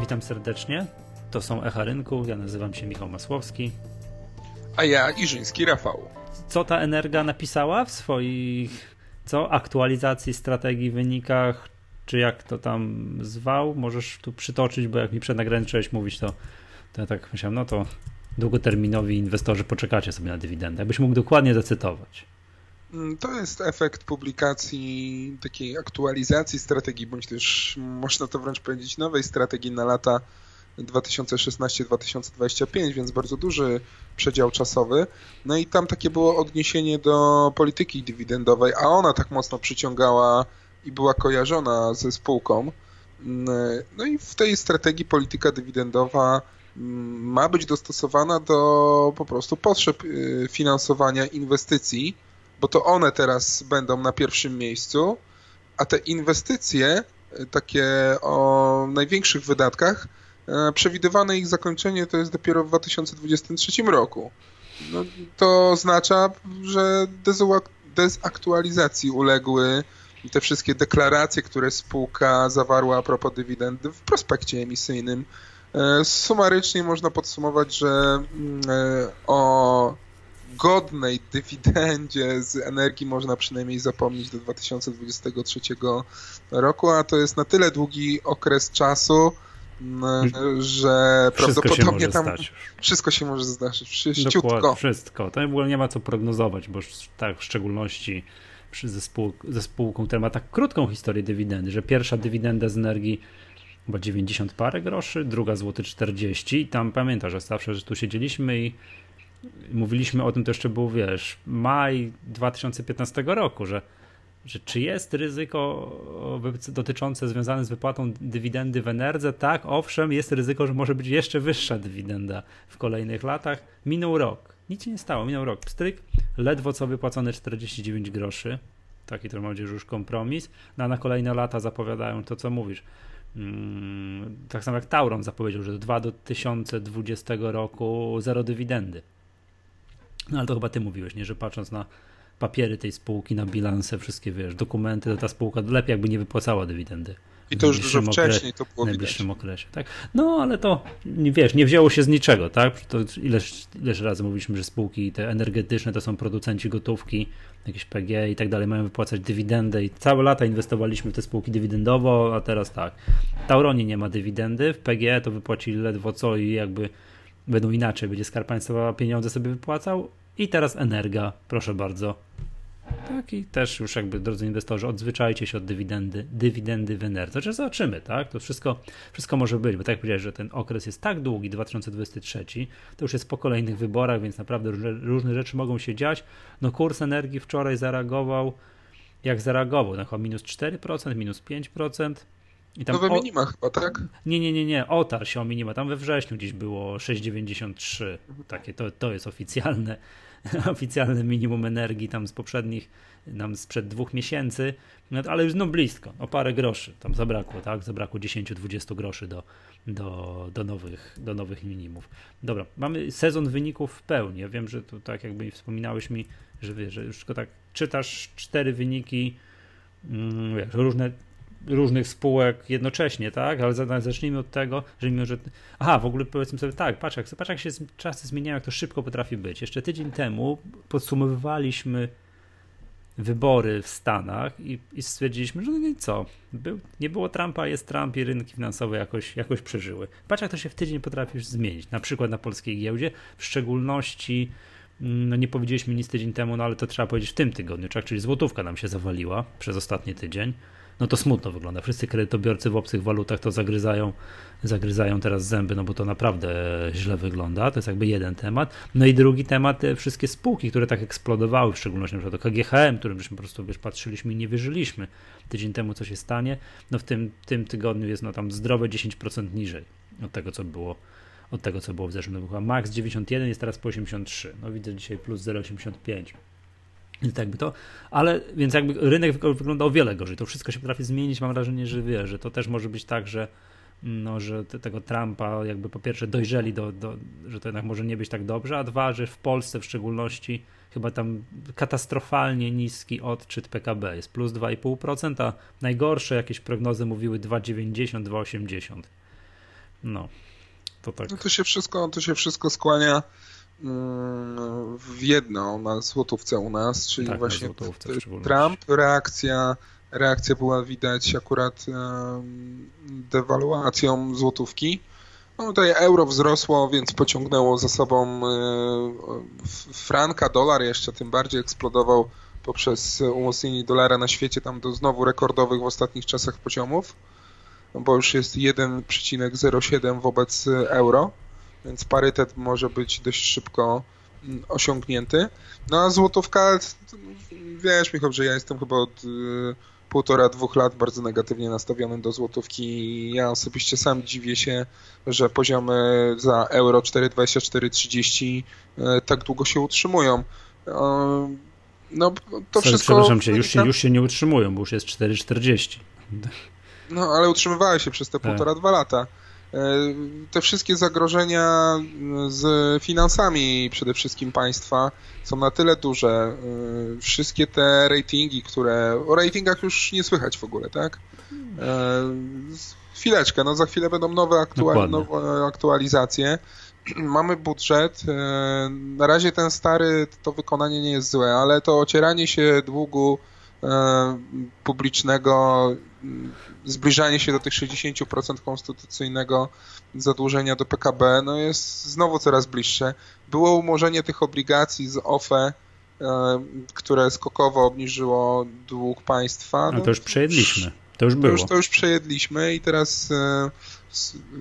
Witam serdecznie. To są Echa Rynku. Ja nazywam się Michał Masłowski. A ja Iżyński Rafał. Co ta Energa napisała w swoich co aktualizacji strategii, wynikach, czy jak to tam zwał? Możesz tu przytoczyć, bo jak mi przed nagraniem mówić, to, to ja tak myślałem, no to długoterminowi inwestorzy poczekacie sobie na dywidendę. Jakbyś mógł dokładnie zacytować. Mm, to jest efekt publikacji takiej aktualizacji strategii, bądź też można to wręcz powiedzieć nowej strategii na lata 2016-2025, więc bardzo duży przedział czasowy. No i tam takie było odniesienie do polityki dywidendowej, a ona tak mocno przyciągała i była kojarzona ze spółką. Mm, no i w tej strategii polityka dywidendowa mm, ma być dostosowana do po prostu potrzeb y, finansowania inwestycji bo to one teraz będą na pierwszym miejscu, a te inwestycje, e, takie o największych wydatkach, e, przewidywane ich zakończenie to jest dopiero w 2023 roku. No, to oznacza, że dezaktualizacji uległy te wszystkie deklaracje, które spółka zawarła a propos dywidendy w prospekcie emisyjnym. E, sumarycznie można podsumować, że mm, o godnej dywidendzie z energii można przynajmniej zapomnieć do 2023 roku, a to jest na tyle długi okres czasu, że wszystko prawdopodobnie tam stać. wszystko się może zdarzyć. Wszystko. Wszystko. To w ogóle nie ma co prognozować, bo tak w szczególności przy zespół, ze spółką, która ma tak krótką historię dywidendy, że pierwsza dywidenda z energii chyba 90 parę groszy, druga złoty 40 i tam pamiętasz, że zawsze, że tu siedzieliśmy i mówiliśmy o tym, to jeszcze był, wiesz, maj 2015 roku, że, że czy jest ryzyko dotyczące związane z wypłatą dywidendy w Enerdze? Tak, owszem, jest ryzyko, że może być jeszcze wyższa dywidenda w kolejnych latach. Minął rok. Nic się nie stało, minął rok. Pstryk, ledwo co wypłacone 49 groszy. Taki to mam już kompromis. No, a na kolejne lata zapowiadają to, co mówisz. Hmm, tak samo jak Tauron zapowiedział, że do 2020 roku zero dywidendy. No ale to chyba ty mówiłeś, nie? Że patrząc na papiery tej spółki, na bilanse, wszystkie wiesz, dokumenty, to ta spółka lepiej jakby nie wypłacała dywidendy. I to już dużo wcześniej to było W najbliższym widać. okresie, tak? No, ale to, wiesz, nie wzięło się z niczego, tak? To ileż, ileż razy mówiliśmy, że spółki te energetyczne to są producenci gotówki, jakieś PG i tak dalej, mają wypłacać dywidendę i całe lata inwestowaliśmy w te spółki dywidendowo, a teraz tak. Tauroni nie ma dywidendy, w PG to wypłacili ledwo co i jakby będą inaczej, będzie Skarb Państwa pieniądze sobie wypłacał, i teraz Energa, proszę bardzo. Tak, i też już jakby, drodzy inwestorzy, odzwyczajcie się od dywidendy, dywidendy w Enerze. Znaczy zobaczymy, tak? To wszystko, wszystko może być, bo tak jak powiedziałeś, że ten okres jest tak długi, 2023, to już jest po kolejnych wyborach, więc naprawdę różne, różne rzeczy mogą się dziać. No kurs energii wczoraj zareagował, jak zareagował, no chyba minus 4%, minus 5%. I tam Nowe o... minima chyba, tak? Nie, nie, nie, nie, otarł się o minima, tam we wrześniu gdzieś było 6,93, takie to, to jest oficjalne oficjalne minimum energii tam z poprzednich, nam sprzed dwóch miesięcy, no, ale już no blisko, o parę groszy tam zabrakło, tak? Zabrakło 10-20 groszy do, do, do, nowych, do nowych minimów. Dobra, mamy sezon wyników w pełni. Ja wiem, że tu tak jakby wspominałeś mi, że wiesz, że już tylko tak czytasz cztery wyniki, mm, wiesz, różne różnych spółek jednocześnie, tak? Ale zacznijmy od tego, że mimo, że. Aha, w ogóle powiedzmy sobie tak, patrz jak, patrz jak się czasy zmieniają, jak to szybko potrafi być. Jeszcze tydzień temu podsumowywaliśmy wybory w Stanach i, i stwierdziliśmy, że no i co? Był, nie było Trumpa, jest Trump i rynki finansowe jakoś, jakoś przeżyły. Patrz jak to się w tydzień potrafi zmienić. Na przykład na polskiej giełdzie, w szczególności mm, no nie powiedzieliśmy nic tydzień temu, no ale to trzeba powiedzieć w tym tygodniu, tak? czyli złotówka nam się zawaliła przez ostatni tydzień no to smutno wygląda. Wszyscy kredytobiorcy w obcych walutach to zagryzają, zagryzają teraz zęby, no bo to naprawdę źle wygląda. To jest jakby jeden temat. No i drugi temat, wszystkie spółki, które tak eksplodowały, w szczególności na przykład KGHM, którym byśmy po prostu wiesz, patrzyliśmy i nie wierzyliśmy tydzień temu, co się stanie. No w tym, tym tygodniu jest no tam zdrowe 10% niżej od tego, co było od tego, co było w zeszłym roku. Max 91 jest teraz po 83. No widzę dzisiaj plus 0,85. Więc jakby to, ale więc jakby rynek wygląda o wiele gorzej. To wszystko się potrafi zmienić. Mam wrażenie, że wie, że to też może być tak, że no, że tego Trumpa jakby po pierwsze dojrzeli do, do, że to jednak może nie być tak dobrze, a dwa, że w Polsce w szczególności chyba tam katastrofalnie niski odczyt PKB jest plus 2,5%, a najgorsze jakieś prognozy mówiły 2,90, 2,80. No, to tak. No to się wszystko, to się wszystko skłania w jedno na złotówce u nas, czyli Tak, właśnie. Trump, reakcja, reakcja była widać akurat dewaluacją złotówki. No tutaj euro wzrosło, więc pociągnęło za sobą franka, dolar jeszcze tym bardziej eksplodował poprzez umocnienie dolara na świecie tam do znowu rekordowych w ostatnich czasach poziomów, bo już jest 1,07 wobec euro, więc parytet może być dość szybko mm, osiągnięty. No a złotówka, wiesz Michał, że ja jestem chyba od y, półtora, dwóch lat bardzo negatywnie nastawiony do złotówki. Ja osobiście sam dziwię się, że poziomy za euro 4,24-30 y, tak długo się utrzymują. No to Sorry, wszystko... Przepraszam cię, już się, już się nie utrzymują, bo już jest 4,40. No, ale utrzymywały się przez te Tak. półtora, dwa lata. E, Te wszystkie zagrożenia z finansami przede wszystkim państwa są na tyle duże. E, Wszystkie te ratingi, które... O ratingach już nie słychać w ogóle, tak? E, Chwileczkę, no za chwilę będą nowe, aktual... Nowe aktualizacje. Mamy budżet. e, Na razie ten stary, to wykonanie nie jest złe, ale to ocieranie się długu e, publicznego, zbliżanie się do tych 60% konstytucyjnego zadłużenia do PKB, no jest znowu coraz bliższe. Było umorzenie tych obligacji z OFE, e, które skokowo obniżyło dług państwa. Ale No, to już przejedliśmy. To już to było. już, to już przejedliśmy i teraz e,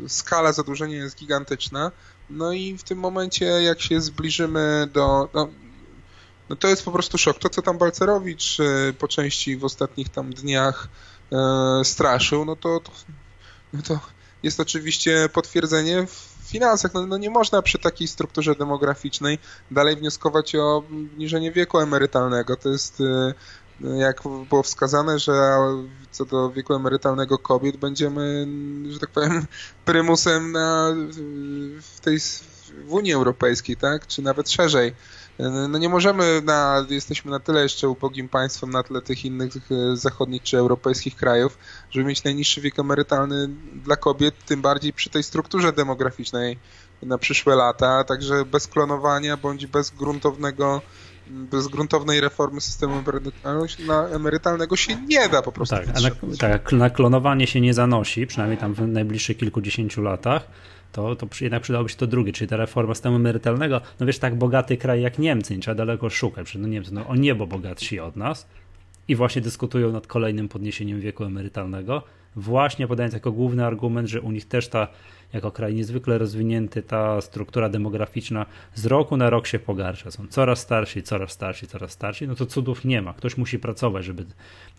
skala zadłużenia jest gigantyczna. No i w tym momencie, jak się zbliżymy do. No, no to jest po prostu szok. To, co tam Balcerowicz e, po części w ostatnich tam dniach e, straszył, no to, to, no to jest oczywiście potwierdzenie w finansach. No, no nie można przy takiej strukturze demograficznej dalej wnioskować o obniżenie wieku emerytalnego. To jest e, jak było wskazane, że co do wieku emerytalnego kobiet będziemy, że tak powiem, prymusem na, w tej w Unii Europejskiej, tak? Czy nawet szerzej. No nie możemy, na, jesteśmy na tyle jeszcze ubogim państwem na tle tych innych e, zachodnich czy europejskich krajów, żeby mieć najniższy wiek emerytalny dla kobiet, tym bardziej przy tej strukturze demograficznej na przyszłe lata, także bez klonowania bądź bez gruntownego bez gruntownej reformy systemu emerytalnego- się nie da po prostu. Tak, na, tak, na klonowanie się nie zanosi, przynajmniej tam w najbliższych kilkudziesięciu latach, to, to jednak przydałoby się to drugie, czyli ta reforma systemu emerytalnego. No wiesz, tak bogaty kraj jak Niemcy, nie trzeba daleko szukać, no Niemcy no, o niebo bogatsi od nas i właśnie dyskutują nad kolejnym podniesieniem wieku emerytalnego, właśnie podając jako główny argument, że u nich też ta, jako kraj niezwykle rozwinięty, ta struktura demograficzna z roku na rok się pogarsza. Są coraz starsi, coraz starsi, coraz starsi, no to cudów nie ma. Ktoś musi pracować, żeby,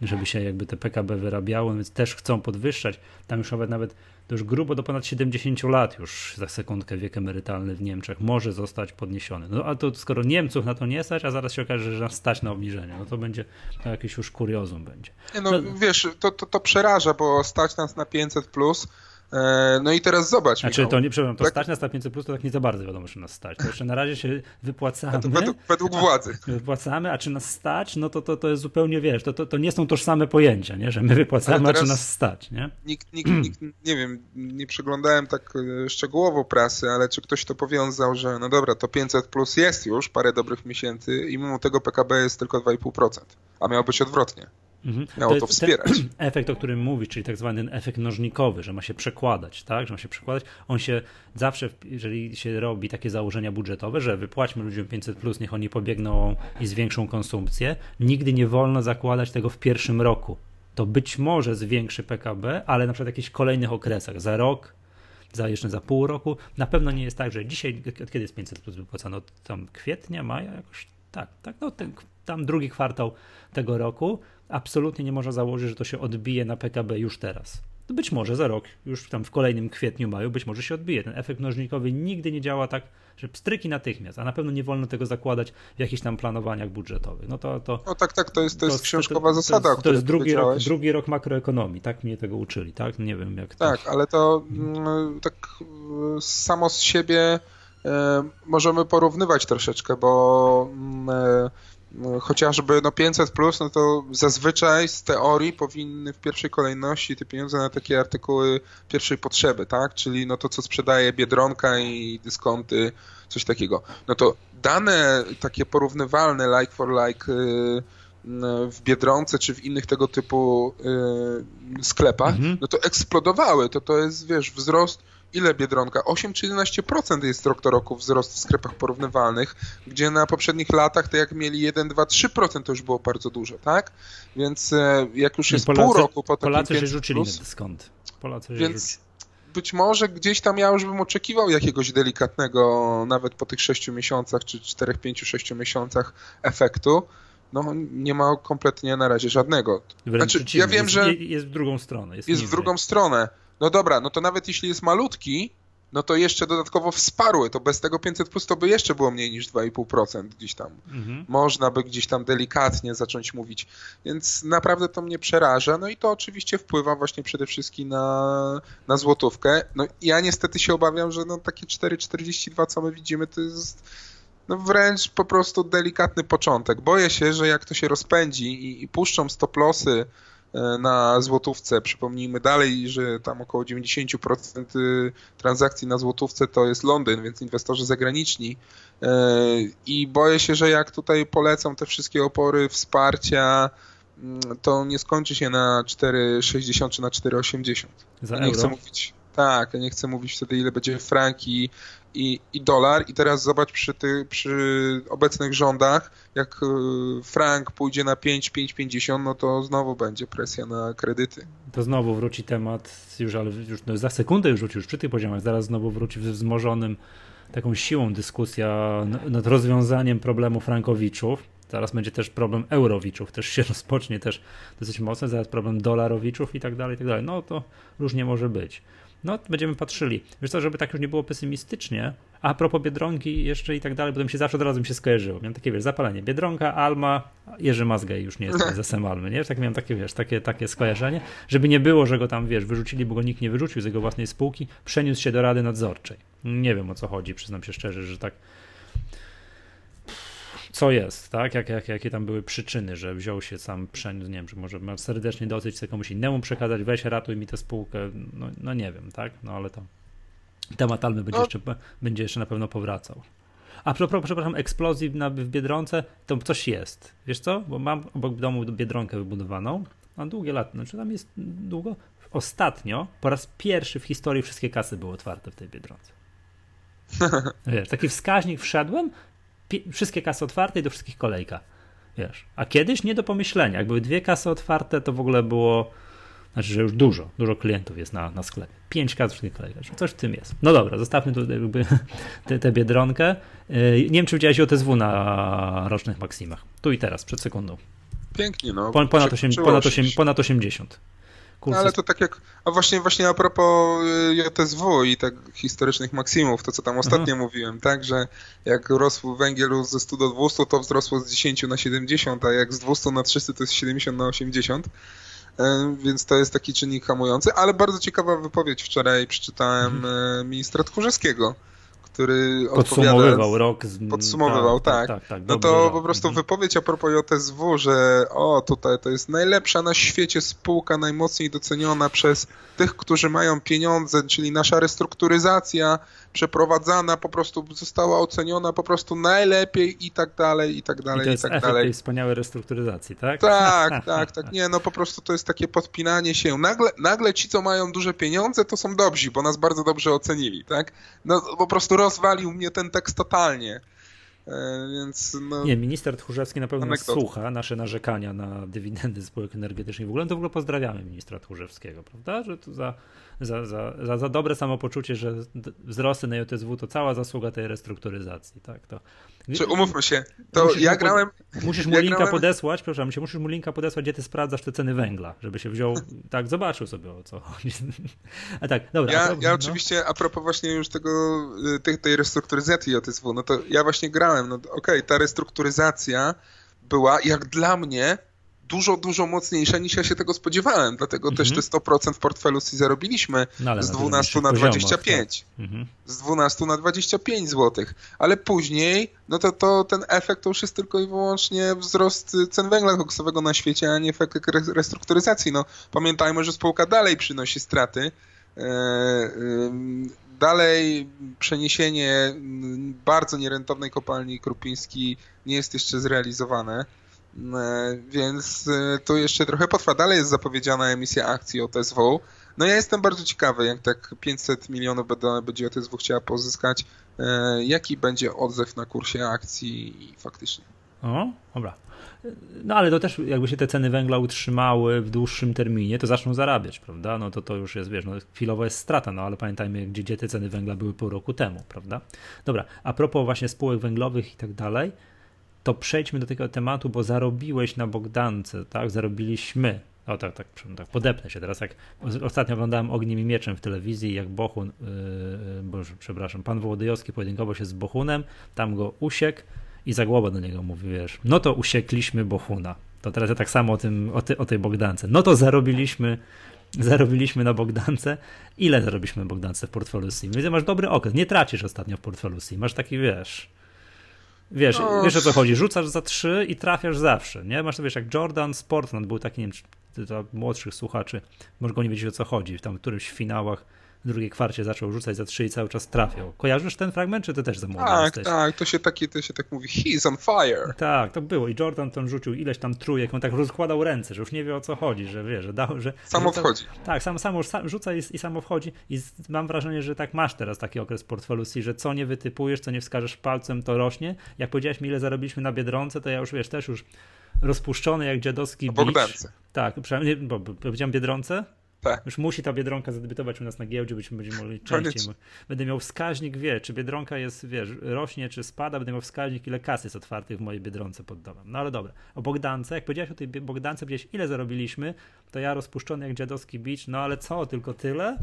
żeby się jakby te PKB wyrabiało, więc też chcą podwyższać. Tam już nawet, nawet to już grubo do ponad 70 lat już za sekundkę wiek emerytalny w Niemczech może zostać podniesiony. No a to skoro Niemców na to nie stać, a zaraz się okaże, że nas stać na obniżenie, no to będzie to jakieś już kuriozum będzie. Nie, no, No- wiesz, to, to, to przeraża, bo stać nas na 500 plus. E, no i teraz zobacz. Znaczy Michał. to nie, przepraszam, to Tak. stać na 500 plus to tak nie za bardzo wiadomo, czy nas stać. To jeszcze na razie się wypłacamy. Według, według władzy. Wypłacamy, a czy nas stać, no to, to, to jest zupełnie, wiesz, to, to, to nie są tożsame pojęcia, nie? że my wypłacamy, a czy nas stać, nie? Nikt, nikt, nikt, nie wiem, nie przeglądałem tak e, szczegółowo prasy, ale czy ktoś to powiązał, że no dobra, to 500 plus jest już parę dobrych miesięcy i mimo tego PKB jest tylko 2,5%, a miało być odwrotnie. Mhm. Miało to jest wspierać. Ten efekt, o którym mówisz, czyli tak zwany efekt mnożnikowy, że ma się przekładać, tak? Że ma się przekładać. On się zawsze, jeżeli się robi takie założenia budżetowe, że wypłaćmy ludziom 500, plus, niech oni pobiegną i zwiększą konsumpcję, nigdy nie wolno zakładać tego w pierwszym roku. To być może zwiększy PKB, ale na przykład w jakichś kolejnych okresach, za rok, za jeszcze za pół roku. Na pewno nie jest tak, że dzisiaj, od kiedy jest 500 plus wypłacano? Od Tam kwietnia, maja, jakoś tak, tak, no ten, tam drugi kwartał tego roku. Absolutnie nie można założyć, że to się odbije na PKB już teraz. Być może za rok, już tam w kolejnym kwietniu, maju, być może się odbije. Ten efekt mnożnikowy nigdy nie działa tak, że pstryki natychmiast, a na pewno nie wolno tego zakładać w jakichś tam planowaniach budżetowych. No to, to, No tak, tak, to jest, to jest książkowa to, zasada, to jest, to jest drugi, rok, drugi rok makroekonomii, tak mnie tego uczyli, tak? Nie wiem jak to... Tak, ale to mm, tak y, samo z siebie e, możemy porównywać troszeczkę, bo mm, no, chociażby no 500 plus, no to zazwyczaj z teorii powinny w pierwszej kolejności te pieniądze na takie artykuły pierwszej potrzeby, tak? Czyli no to, co sprzedaje Biedronka i dyskonty, coś takiego. No to dane takie porównywalne like for like y, w Biedronce czy w innych tego typu y, sklepach, mhm. no to eksplodowały. To to jest, wiesz, wzrost ile Biedronka? 8 czy 11% jest rok do roku wzrost w sklepach porównywalnych, gdzie na poprzednich latach to jak mieli 1, 2, 3% to już było bardzo dużo, tak? Więc e, jak już jest Polacy, pół roku po takim Polacy się rzucili plus, na dyskont. Polacy się więc rzuci. być może gdzieś tam ja już bym oczekiwał jakiegoś delikatnego, nawet po tych 6 miesiącach, czy 4, 5, 6 miesiącach efektu, no nie ma kompletnie na razie żadnego. Znaczy, ja wiem, że jest w drugą stronę. Jest, jest w drugą stronę. No dobra, no to nawet jeśli jest malutki, no to jeszcze dodatkowo wsparły, to bez tego 500 plus to by jeszcze było mniej niż 2,5% gdzieś tam. Mhm. Można by gdzieś tam delikatnie zacząć mówić, więc naprawdę to mnie przeraża, no i to oczywiście wpływa właśnie przede wszystkim na, na złotówkę. No ja niestety się obawiam, że no takie 4,42 co my widzimy to jest no wręcz po prostu delikatny początek. Boję się, że jak to się rozpędzi i, i puszczą stop-lossy e, na złotówce, przypomnijmy dalej, że tam około 90% y, transakcji na złotówce to jest Londyn, więc inwestorzy zagraniczni e, i boję się, że jak tutaj polecą te wszystkie opory wsparcia, mm, to nie skończy się na 4,60 czy na 4,80. Za nie euro? chcę mówić tak, ja nie chcę mówić wtedy ile będzie franki i, i dolar i teraz zobacz przy, ty, przy obecnych rządach, jak y, frank pójdzie na 5, 5,50, no to znowu będzie presja na kredyty. To znowu wróci temat, już, ale już no za sekundę już wróci, już przy tych poziomach, zaraz znowu wróci wzmożonym taką siłą dyskusja nad rozwiązaniem problemu frankowiczów. Zaraz będzie też problem eurowiczów, też się rozpocznie też dosyć mocno, zaraz problem dolarowiczów i tak dalej, i tak dalej. No to różnie może być. No, będziemy patrzyli. Wiesz co, żeby tak już nie było pesymistycznie, a propos Biedronki jeszcze i tak dalej, bo mi się zawsze od razu mi się skojarzyło. Miałem takie, wiesz, zapalenie. Biedronka, Alma, Jerzy Mazgej już nie jest ze Almy, nie? Tak miałem takie, wiesz, takie, takie skojarzenie, żeby nie było, że go tam, wiesz, wyrzucili, bo go nikt nie wyrzucił z jego własnej spółki, przeniósł się do Rady Nadzorczej. Nie wiem o co chodzi, przyznam się szczerze, że tak co jest, tak? Jak, jak, jakie tam były przyczyny, że wziął się sam, przeniósł, nie wiem, że może ma serdecznie dosyć chce komuś innemu przekazać, weź ratuj mi tę spółkę, no, no nie wiem, tak? No ale to temat Almy będzie, no. jeszcze, będzie jeszcze na pewno powracał. A propos, przepraszam, eksplozji na, w Biedronce, to coś jest. Wiesz co? Bo mam obok domu Biedronkę wybudowaną, mam długie lata, znaczy tam jest długo. Ostatnio, po raz pierwszy w historii wszystkie kasy były otwarte w tej Biedronce. Wiesz, taki wskaźnik wszedłem, wszystkie kasy otwarte i do wszystkich kolejka. Wiesz. A kiedyś nie do pomyślenia. Jak były dwie kasy otwarte, to w ogóle było. Znaczy, że już dużo, dużo klientów jest na, na sklepie. Pięć kas wszystkich kolejkach. Coś w tym jest. No dobra, zostawmy tu tę biedronkę. Y, nie wiem, czy widziałeś OTSW na rocznych maksimach. Tu i teraz, przed sekundą. Pięknie, no. Ponad, 8, ponad, 8, ponad 80. No, ale to tak jak, a właśnie, właśnie a propos y, JSW i tak historycznych maksimów, to co tam ostatnio Aha. mówiłem, tak, że jak rosł węgiel ze 100 do 200, to wzrosło z 10 na 70, a jak z 200 na 300 to jest 70 na 80, e, więc to jest taki czynnik hamujący, ale bardzo ciekawa wypowiedź wczoraj przeczytałem mhm. E, ministra Tchórzewskiego, który podsumowywał rok. Z... Podsumowywał, tak. tak. tak, tak no to po prostu mhm. wypowiedź a propos JSW, że o, tutaj to jest najlepsza na świecie spółka, najmocniej doceniona przez tych, którzy mają pieniądze, czyli nasza restrukturyzacja przeprowadzana po prostu została oceniona po prostu najlepiej i tak dalej, i tak dalej, I, to jest i tak efekt dalej. tej wspaniałej restrukturyzacji, tak? Tak, tak, tak. Nie, no po prostu to jest takie podpinanie się. Nagle, nagle ci, co mają duże pieniądze, to są dobrzy, bo nas bardzo dobrze ocenili, tak? No po prostu rozwalił mnie ten tekst totalnie. E, więc no, Nie, minister Tchórzewski na pewno słucha, nasze narzekania na dywidendy spółek energetycznych. W ogóle to w ogóle pozdrawiamy ministra Tchórzewskiego, prawda? Że to za za, za, za, za dobre samopoczucie, że wzrosty na JSW to cała zasługa tej restrukturyzacji. Tak, to. Czy umówmy się, to musisz ja grałem... Musisz mu ja linka grałem... podesłać, przepraszam, się, musisz mu linka podesłać, gdzie ty sprawdzasz te ceny węgla, żeby się wziął, tak, zobaczył sobie o co chodzi. A tak, dobra. Ja, propos, ja no. oczywiście, a propos właśnie już tego, y, tej, tej restrukturyzacji JSW, no to ja właśnie grałem, no okej, okay, ta restrukturyzacja była, jak dla mnie, dużo, dużo mocniejsza niż ja się tego spodziewałem, dlatego mhm. też te 100% w portfelu C zarobiliśmy no, z 12 na 25. Tak. Mhm. Z 12 na 25 zł. Ale później, no to, to ten efekt to już jest tylko i wyłącznie wzrost cen węgla koksowego na świecie, a nie efekt restrukturyzacji. No, pamiętajmy, że spółka dalej przynosi straty. E, dalej przeniesienie bardzo nierentownej kopalni Krupiński nie jest jeszcze zrealizowane. E, więc e, to jeszcze trochę potrwa. Dalej jest zapowiedziana emisja akcji OTSW. No ja jestem bardzo ciekawy, jak tak 500 milionów będzie OTSW chciała pozyskać, e, jaki będzie odzew na kursie akcji faktycznie. O, dobra. No ale to też jakby się te ceny węgla utrzymały w dłuższym terminie, to zaczną zarabiać, prawda? No to to już jest, wiesz, no chwilowo jest strata, no ale pamiętajmy, gdzie, gdzie te ceny węgla były pół roku temu, prawda? Dobra, a propos właśnie spółek węglowych i tak dalej, to przejdźmy do tego tematu, bo zarobiłeś na Bogdance, tak? Zarobiliśmy. O tak, tak, tak podepnę się teraz. Jak ostatnio oglądałem Ogniem i Mieczem w telewizji, jak Bohun, yy, boże, przepraszam, pan Wołodyjowski pojedynkował się z Bohunem, tam go usiekł i Zagłoba do niego mówi, wiesz, no to usiekliśmy Bohuna. To teraz ja tak samo o, tym, o, ty, o tej Bogdance. No to zarobiliśmy zarobiliśmy na Bogdance. Ile zarobiliśmy na Bogdance w portfelu SIM? Więc masz dobry okres, nie tracisz ostatnio w portfelu SIM, masz taki, wiesz, Wiesz, no. wiesz o co chodzi, rzucasz za trzy i trafiasz zawsze, nie? Masz to, wiesz, jak Jordan Sportland był taki, nie wiem, dla młodszych słuchaczy, może go nie wiedzieć o co chodzi, w tam którymś finałach w drugiej kwarcie zaczął rzucać za trzy i cały czas trafiał. Kojarzysz ten fragment, czy ty też za młody Tak, jesteś? tak, to się, taki, to się tak mówi, he's on fire. Tak, to było i Jordan tam rzucił ileś tam trójek, on tak rozkładał ręce, że już nie wie o co chodzi, że wie, że dał, że... Samo wchodzi. Tak, sam, samo sam, rzuca i, i samo wchodzi i mam wrażenie, że tak masz teraz taki okres portfelu C, że co nie wytypujesz, co nie wskażesz palcem, to rośnie. Jak powiedziałeś mi, ile zarobiliśmy na Biedronce, to ja już, wiesz, też już rozpuszczony jak dziadowski Bogdance. Tak, przynajmniej, bo, bo powiedziałem Biedronce? Tak. Już musi ta Biedronka zadebiutować u nas na giełdzie, byśmy będziemy mogli częściej. Będę miał wskaźnik, wie, czy Biedronka jest, wiesz, rośnie, czy spada, będę miał wskaźnik, ile kasy jest otwartych w mojej Biedronce pod domem. No ale dobra. O Bogdance, jak powiedziałeś o tej Bogdance, powiedziałeś, ile zarobiliśmy, to ja rozpuszczony jak dziadowski bicz, no ale co, tylko tyle?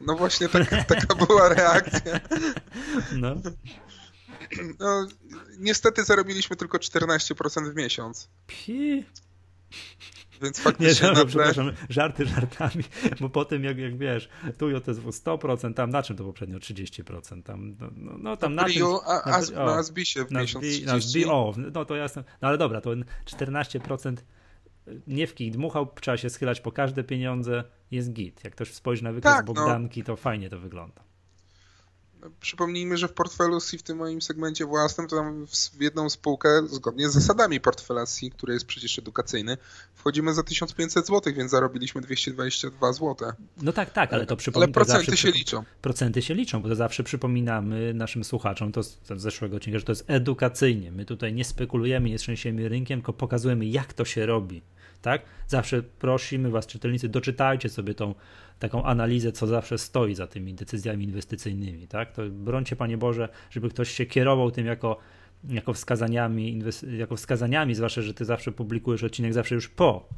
No właśnie tak, taka była reakcja. No. no. Niestety zarobiliśmy tylko 14% w miesiąc. Pi. Więc faktycznie nie, no, przepraszam, żarty żartami, bo po tym jak, jak wiesz, tu JSW 100%, tam na czym to poprzednio 30%, tam, no, no, no tam na, tym, a, a, na, na Zbisie w na miesiąc zbi, 30. Na o, no to jasne, no ale dobra, to 14% nie w kij dmuchał, trzeba się schylać po każde pieniądze, jest git. Jak ktoś spojrzy na wykaz tak, no. Bogdanki, no. to fajnie to wygląda. Przypomnijmy, że w portfelu C w tym moim segmencie własnym to tam w jedną spółkę zgodnie z zasadami portfela C, który jest przecież edukacyjny, wchodzimy za 1500 zł, więc zarobiliśmy 222 zł. No tak, tak, ale to przypominam. Ale procenty się liczą. Procenty się liczą, bo to zawsze przypominamy naszym słuchaczom, to z zeszłego odcinka, że to jest edukacyjnie. My tutaj nie spekulujemy, nie trzęsiemy rynkiem, tylko pokazujemy, jak to się robi. Tak? Zawsze prosimy Was, czytelnicy, doczytajcie sobie tą taką analizę, co zawsze stoi za tymi decyzjami inwestycyjnymi. Tak? To brońcie, Panie Boże, żeby ktoś się kierował tym jako, jako wskazaniami, jako wskazaniami, zwłaszcza, że Ty zawsze publikujesz odcinek zawsze już po,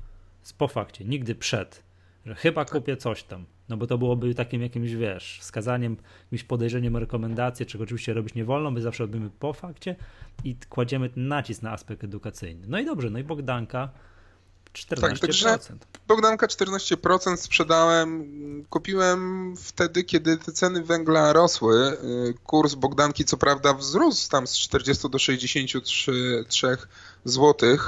po fakcie, nigdy przed, że chyba kupię coś tam, no bo to byłoby takim jakimś, wiesz, wskazaniem, jakimś podejrzeniem o rekomendację, czego oczywiście robić nie wolno, my zawsze robimy po fakcie i kładziemy nacisk na aspekt edukacyjny. No i dobrze, no i Bogdanka 14%. Tak, także Bogdanka 14% sprzedałem, kupiłem wtedy, kiedy te ceny węgla rosły. Kurs Bogdanki co prawda wzrósł tam z 40 do 63 zł.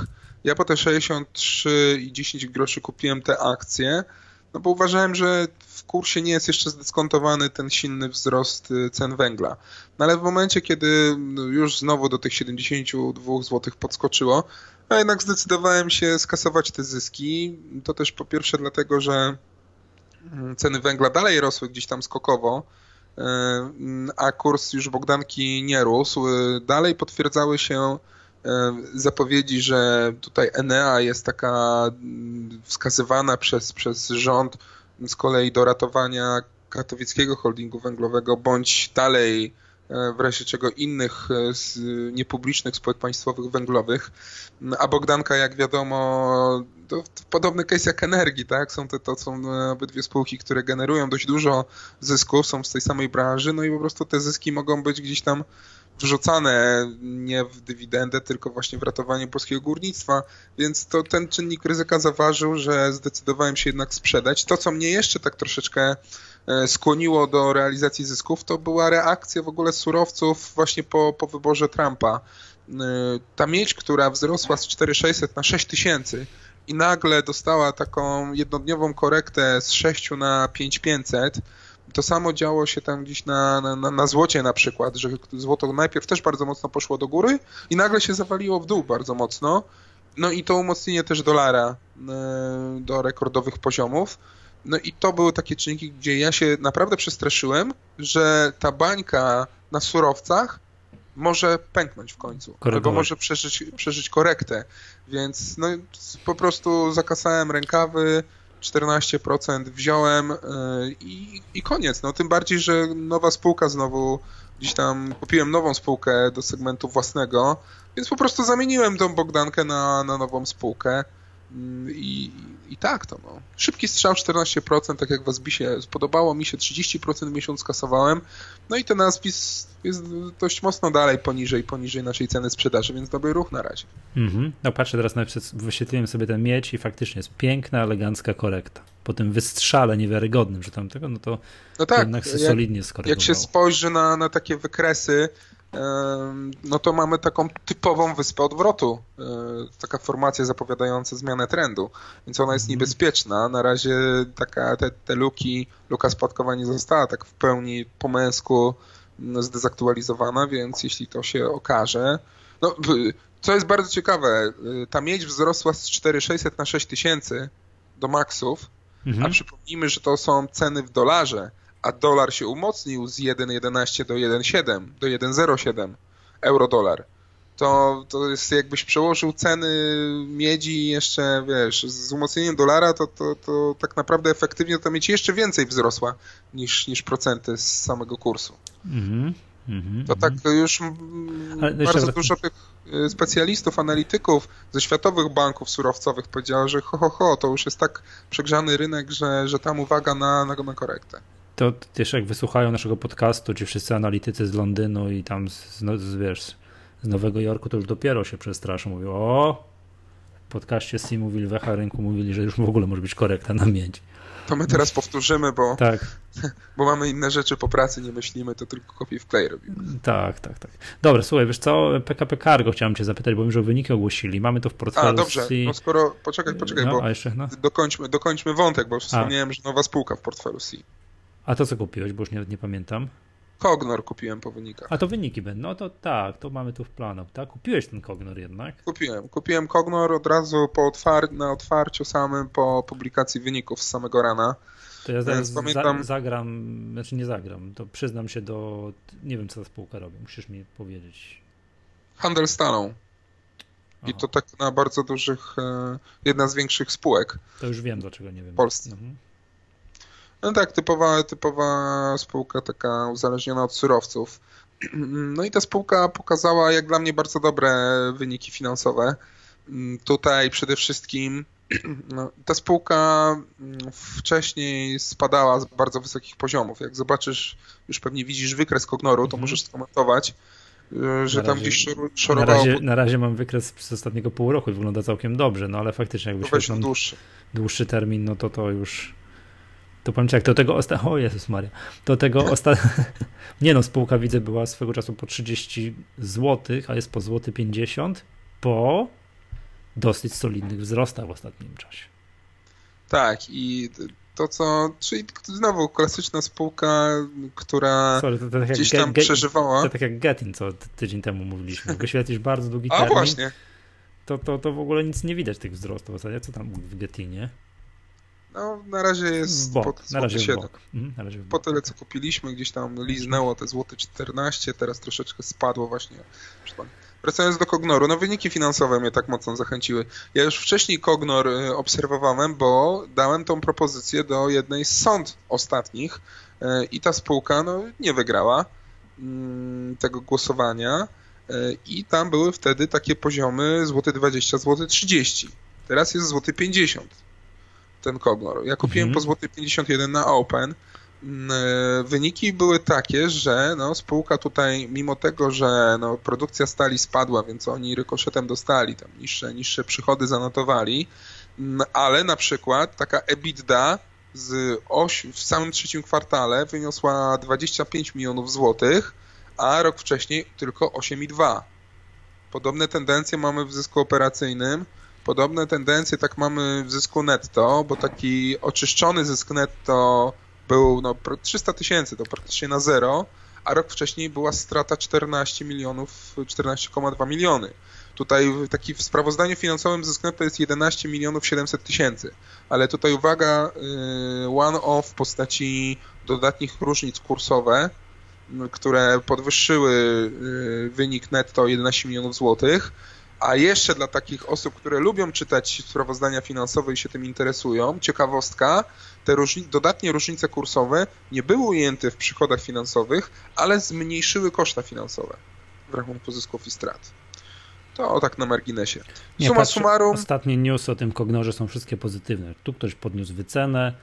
Ja po te 63 i 10 groszy kupiłem te akcje, no bo uważałem, że w kursie nie jest jeszcze zdyskontowany ten silny wzrost cen węgla. No ale w momencie, kiedy już znowu do tych 72 zł podskoczyło, a jednak zdecydowałem się skasować te zyski. To też po pierwsze dlatego, że mm, ceny węgla dalej rosły gdzieś tam skokowo, e, a kurs już Bogdanki nie rósł. Dalej potwierdzały się e, zapowiedzi, że tutaj Enea jest taka mm, wskazywana przez, przez rząd z kolei do ratowania katowickiego holdingu węglowego, bądź dalej E, w razie czego innych e, z niepublicznych spółek państwowych węglowych. A Bogdanka, jak wiadomo, to podobny case jak Energii, tak? Są to, to są obydwie spółki, które generują dość dużo zysków, są z tej samej branży, no i po prostu te zyski mogą być gdzieś tam wrzucane nie w dywidendę, tylko właśnie w ratowanie polskiego górnictwa, więc to ten czynnik ryzyka zaważył, że zdecydowałem się jednak sprzedać. To, co mnie jeszcze tak troszeczkę e, skłoniło do realizacji zysków, to była reakcja w ogóle surowców właśnie po, po wyborze Trumpa. E, ta miedź, która wzrosła z 4600 na 6000 i nagle dostała taką jednodniową korektę z 6 na 5500, to samo działo się tam gdzieś na, na, na złocie na przykład, że złoto najpierw też bardzo mocno poszło do góry i nagle się zawaliło w dół bardzo mocno. No i to umocnienie też dolara e, do rekordowych poziomów. No i to były takie czynniki, gdzie ja się naprawdę przestraszyłem, że ta bańka na surowcach może pęknąć w końcu, albo może przeżyć, przeżyć korektę. Więc no, po prostu zakasałem rękawy, 14% wziąłem e, i, i koniec. No tym bardziej, że nowa spółka znowu gdzieś tam kupiłem nową spółkę do segmentu własnego, więc po prostu zamieniłem tą Bogdankę na, na nową spółkę. Mm, I, I tak to no. Szybki strzał 14%, tak jak w Asbisie spodobało mi się, 30% miesiąc kasowałem. No i ten Asbis jest dość mocno dalej poniżej, poniżej naszej ceny sprzedaży, więc dobry ruch na razie. Mhm. No patrzę teraz, na, wyświetliłem sobie ten miecz i faktycznie jest piękna, elegancka korekta. Po tym wystrzale niewiarygodnym, że tam tego, no to no tak, jednak jak, solidnie skorygowało. Jak się spojrzy na, na takie wykresy, no to mamy taką typową wyspę odwrotu. E, taka formacja zapowiadająca zmianę trendu. Więc ona jest mhm. niebezpieczna. Na razie taka, te, te luki, luka spadkowa nie została tak w pełni po męsku mm, zdezaktualizowana, więc jeśli to się okaże... No, co jest bardzo ciekawe, y, ta miedź wzrosła z 4600 na 6000 do maksów, mhm. a przypomnijmy, że to są ceny w dolarze, a dolar się umocnił z 1,11 do 1,7, do 1,07 euro-dolar, to, to jest jakbyś przełożył ceny miedzi jeszcze, wiesz, z umocnieniem dolara, to, to, to tak naprawdę efektywnie ta miedź jeszcze więcej wzrosła niż, niż procenty z samego kursu. Mm -hmm, to tak już bardzo dużo tych y, specjalistów, analityków ze światowych banków surowcowych powiedziało, że ho, ho, ho, to już jest tak przegrzany rynek, że, że tam uwaga na, na, na korektę to też jak wysłuchają naszego podcastu, ci wszyscy analitycy z Londynu i tam z, no, z, wiesz, z Nowego Jorku, to już dopiero się przestraszą. Mówią, o, w podcaście C mówili, w Rynku mówili, że już w ogóle może być korekta na miedź. To my teraz powtórzymy, bo, tak. bo mamy inne rzeczy po pracy, nie myślimy, to tylko kopię w klej robimy. Tak, tak, tak. Dobra, słuchaj, wiesz co, PKP Cargo chciałem cię zapytać, bo że wyniki ogłosili. Mamy to w portfelu. A, dobrze, C... no skoro, poczekaj, poczekaj, no, bo jeszcze, no. dokończmy, dokończmy wątek, bo już wspomniałem, że nowa spółka w portfelu C. A to co kupiłeś, bo już nie, nie pamiętam. Kognor kupiłem po wynikach. A to wyniki będą, no to tak, to mamy tu w planach, tak? Kupiłeś ten Kognor jednak? Kupiłem. Kupiłem Kognor od razu po otwar na otwarciu samym po publikacji wyników z samego rana. To ja zaraz pamiętam... za, zagram, znaczy nie zagram, to przyznam się do, nie wiem co ta spółka robi, musisz mi powiedzieć. Handel stalą. I to tak na bardzo dużych, e, jedna z większych spółek. To już wiem, dlaczego nie wiem. W Polsce. Mhm. No tak, typowa, typowa spółka taka uzależniona od surowców. No i ta spółka pokazała jak dla mnie bardzo dobre wyniki finansowe. Tutaj przede wszystkim no, ta spółka wcześniej spadała z bardzo wysokich poziomów. Jak zobaczysz, już pewnie widzisz wykres Kognoru, to mhm. możesz skomentować, y, że na tam razie, gdzieś szorowało. Na razie, na razie mam wykres z ostatniego pół roku i wygląda całkiem dobrze, no ale faktycznie jakbyś miał dłuższy. dłuższy termin, no to to już to powiem jak do tego ostatnio, o Jezus Maria, do tego ostatnio, nie no, spółka widzę była swego czasu po 30 zł, a jest po złoty 50 po dosyć solidnych wzrostach w ostatnim czasie. Tak i to co, czyli znowu klasyczna spółka, która Sorry, to, to tak gdzieś tam get, przeżywała. To tak jak Getin, co tydzień temu mówiliśmy. Wyświetlisz bardzo długi termin. A właśnie. To, to, to w ogóle nic nie widać tych wzrostów. Co tam w Getinie? No, na razie jest bok, po, na razie 7. Mhm, na razie po tyle, co kupiliśmy, gdzieś tam liznęło te złote 14, teraz troszeczkę spadło właśnie. Wracając do Kognoru, no wyniki finansowe mnie tak mocno zachęciły. Ja już wcześniej Kognor y, obserwowałem, bo dałem tą propozycję do jednej z sąd ostatnich y, i ta spółka no, nie wygrała mm, tego głosowania y, i tam były wtedy takie poziomy złoty 20, złoty 30. Teraz jest złoty 50 ten Kognor. Ja kupiłem mhm. po złoty 51 na Open. wyniki były takie, że no, spółka tutaj, mimo tego, że no, produkcja stali spadła, więc oni rykoszetem dostali, tam niższe, niższe przychody zanotowali, ale na przykład taka EBITDA z oś, w samym trzecim kwartale wyniosła 25 milionów złotych, a rok wcześniej tylko 8,2. Podobne tendencje mamy w zysku operacyjnym. Podobne tendencje tak mamy w zysku netto, bo taki oczyszczony zysk netto był no, 300 tysięcy, to praktycznie na zero, a rok wcześniej była strata 14 milionów, 14,2 miliony. Tutaj taki w sprawozdaniu finansowym zysk netto jest 11 milionów 700 tysięcy, ale tutaj uwaga, y, one-off w postaci dodatnich różnic kursowe, które podwyższyły y, wynik netto o 11 milionów złotych, a jeszcze dla takich osób, które lubią czytać sprawozdania finansowe i się tym interesują, ciekawostka, te różni dodatnie różnice kursowe nie były ujęte w przychodach finansowych, ale zmniejszyły koszta finansowe w rachunku zysków i strat. To tak na marginesie. Nie, Suma patrz, summarum. Ostatnie newsy o tym kognorze są wszystkie pozytywne. Tu ktoś podniósł wycenę,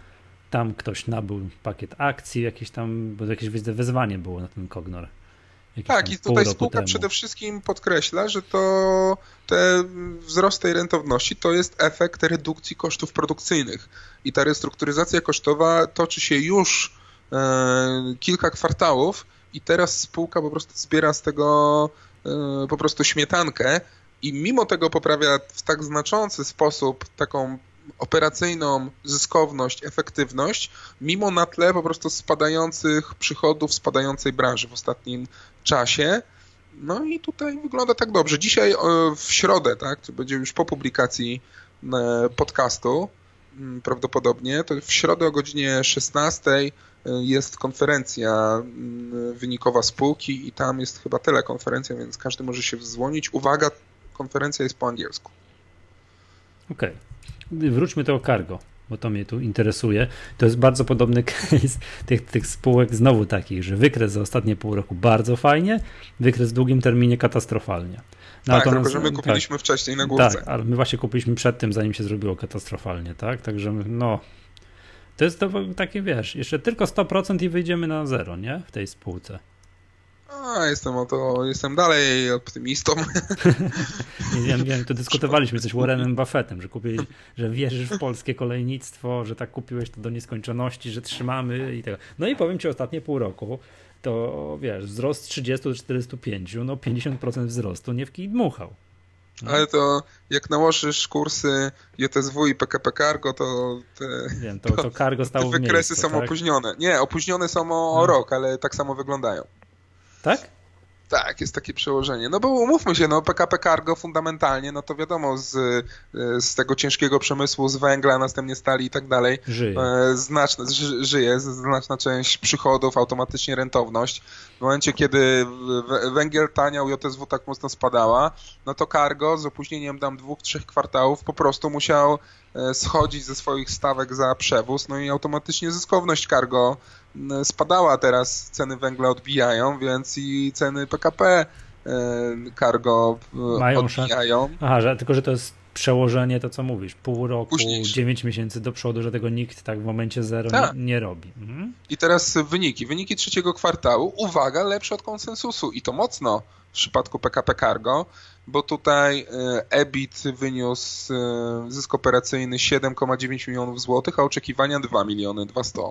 tam ktoś nabył pakiet akcji, jakieś tam, bo jakieś wezwanie było na ten kognor. Tak, i tutaj spółka temu. przede wszystkim podkreśla, że to te wzrost tej rentowności to jest efekt redukcji kosztów produkcyjnych. I ta restrukturyzacja kosztowa toczy się już e, kilka kwartałów i teraz spółka po prostu zbiera z tego e, po prostu śmietankę i mimo tego poprawia w tak znaczący sposób taką operacyjną zyskowność, efektywność, mimo na tle po prostu spadających przychodów, spadającej branży w ostatnim czasie. No i tutaj wygląda tak dobrze. Dzisiaj e, w środę, tak, będzie już po publikacji e, podcastu mm, prawdopodobnie, to w środę o godzinie 16 e, jest konferencja mm, wynikowa spółki i tam jest chyba telekonferencja, więc każdy może się wzłonić. Uwaga, konferencja jest po angielsku. Okej. Okay wróćmy do cargo, bo to mnie tu interesuje. To jest bardzo podobny case tych, tych spółek znowu takich, że wykres za ostatnie pół roku bardzo fajnie, wykres w długim terminie katastrofalnie. No, tak, tylko że my kupiliśmy tak, wcześniej na górce. Tak, ale my właśnie kupiliśmy przed tym, zanim się zrobiło katastrofalnie, tak? Także no, to jest to takie, wiesz, jeszcze tylko 100% i wyjdziemy na zero, nie? W tej spółce. A, jestem o to, jestem dalej optymistą. ja wiem, to dyskutowaliśmy coś Warrenem Buffettem, że kupiłeś, że wierzysz w polskie kolejnictwo, że tak kupiłeś to do nieskończoności, że trzymamy i tego. No i powiem ci, ostatnie pół roku to wiesz, wzrost z 30 do 45, no 50% wzrostu nie w kij dmuchał. No. Ale to jak nałożysz kursy JSW i PKP Cargo, to te, Wiem, to, to, to cargo stało te wykresy miejscu, są tak? opóźnione. Nie, opóźnione są o, no. rok, ale tak samo wyglądają. Tak? Tak, jest takie przełożenie. No bo umówmy się, no PKP Cargo fundamentalnie, no to wiadomo, z, z tego ciężkiego przemysłu, z węgla, następnie stali i tak dalej, żyje. E, znaczna, żyje, znaczna część przychodów, automatycznie rentowność. W momencie, kiedy węgiel taniał, JSW tak mocno spadała, no to Cargo z opóźnieniem dam dwóch, trzech kwartałów po prostu musiał e, schodzić ze swoich stawek za przewóz, no i automatycznie zyskowność Cargo spadała teraz, ceny węgla odbijają, więc i ceny PKP e, cargo e, Mają odbijają. Aha, że, tylko że to jest przełożenie, to co mówisz, pół roku, Późniejszy. 9 miesięcy do przodu, że tego nikt tak w momencie zero nie, nie, robi. Mhm. I teraz wyniki. Wyniki trzeciego kwartału, uwaga, lepsze od konsensusu i to mocno w przypadku PKP Cargo, bo tutaj e, EBIT wyniósł zysk operacyjny 7,9 milionów złotych, a oczekiwania 2 miliony 200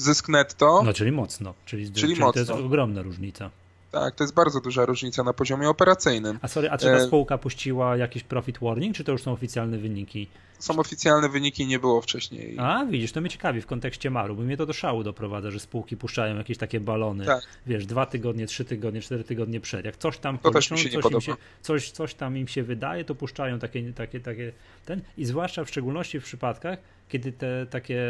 zysk netto. No, czyli mocno. Czyli, czyli, czyli mocno. to jest ogromna różnica. Tak, to jest bardzo duża różnica na poziomie operacyjnym. A sorry, a czy ta e, spółka puściła jakiś profit warning, czy to już są oficjalne wyniki? Są oficjalne wyniki, nie było wcześniej. A, widzisz, to mnie ciekawi w kontekście Maru, bo mnie to do szału doprowadza, że spółki puszczają jakieś takie balony, tak. wiesz, dwa tygodnie, trzy tygodnie, cztery tygodnie przed. Jak coś tam to policzą, coś, się, coś, coś tam im się wydaje, to puszczają takie, takie, takie, ten i zwłaszcza w szczególności w przypadkach, kiedy te takie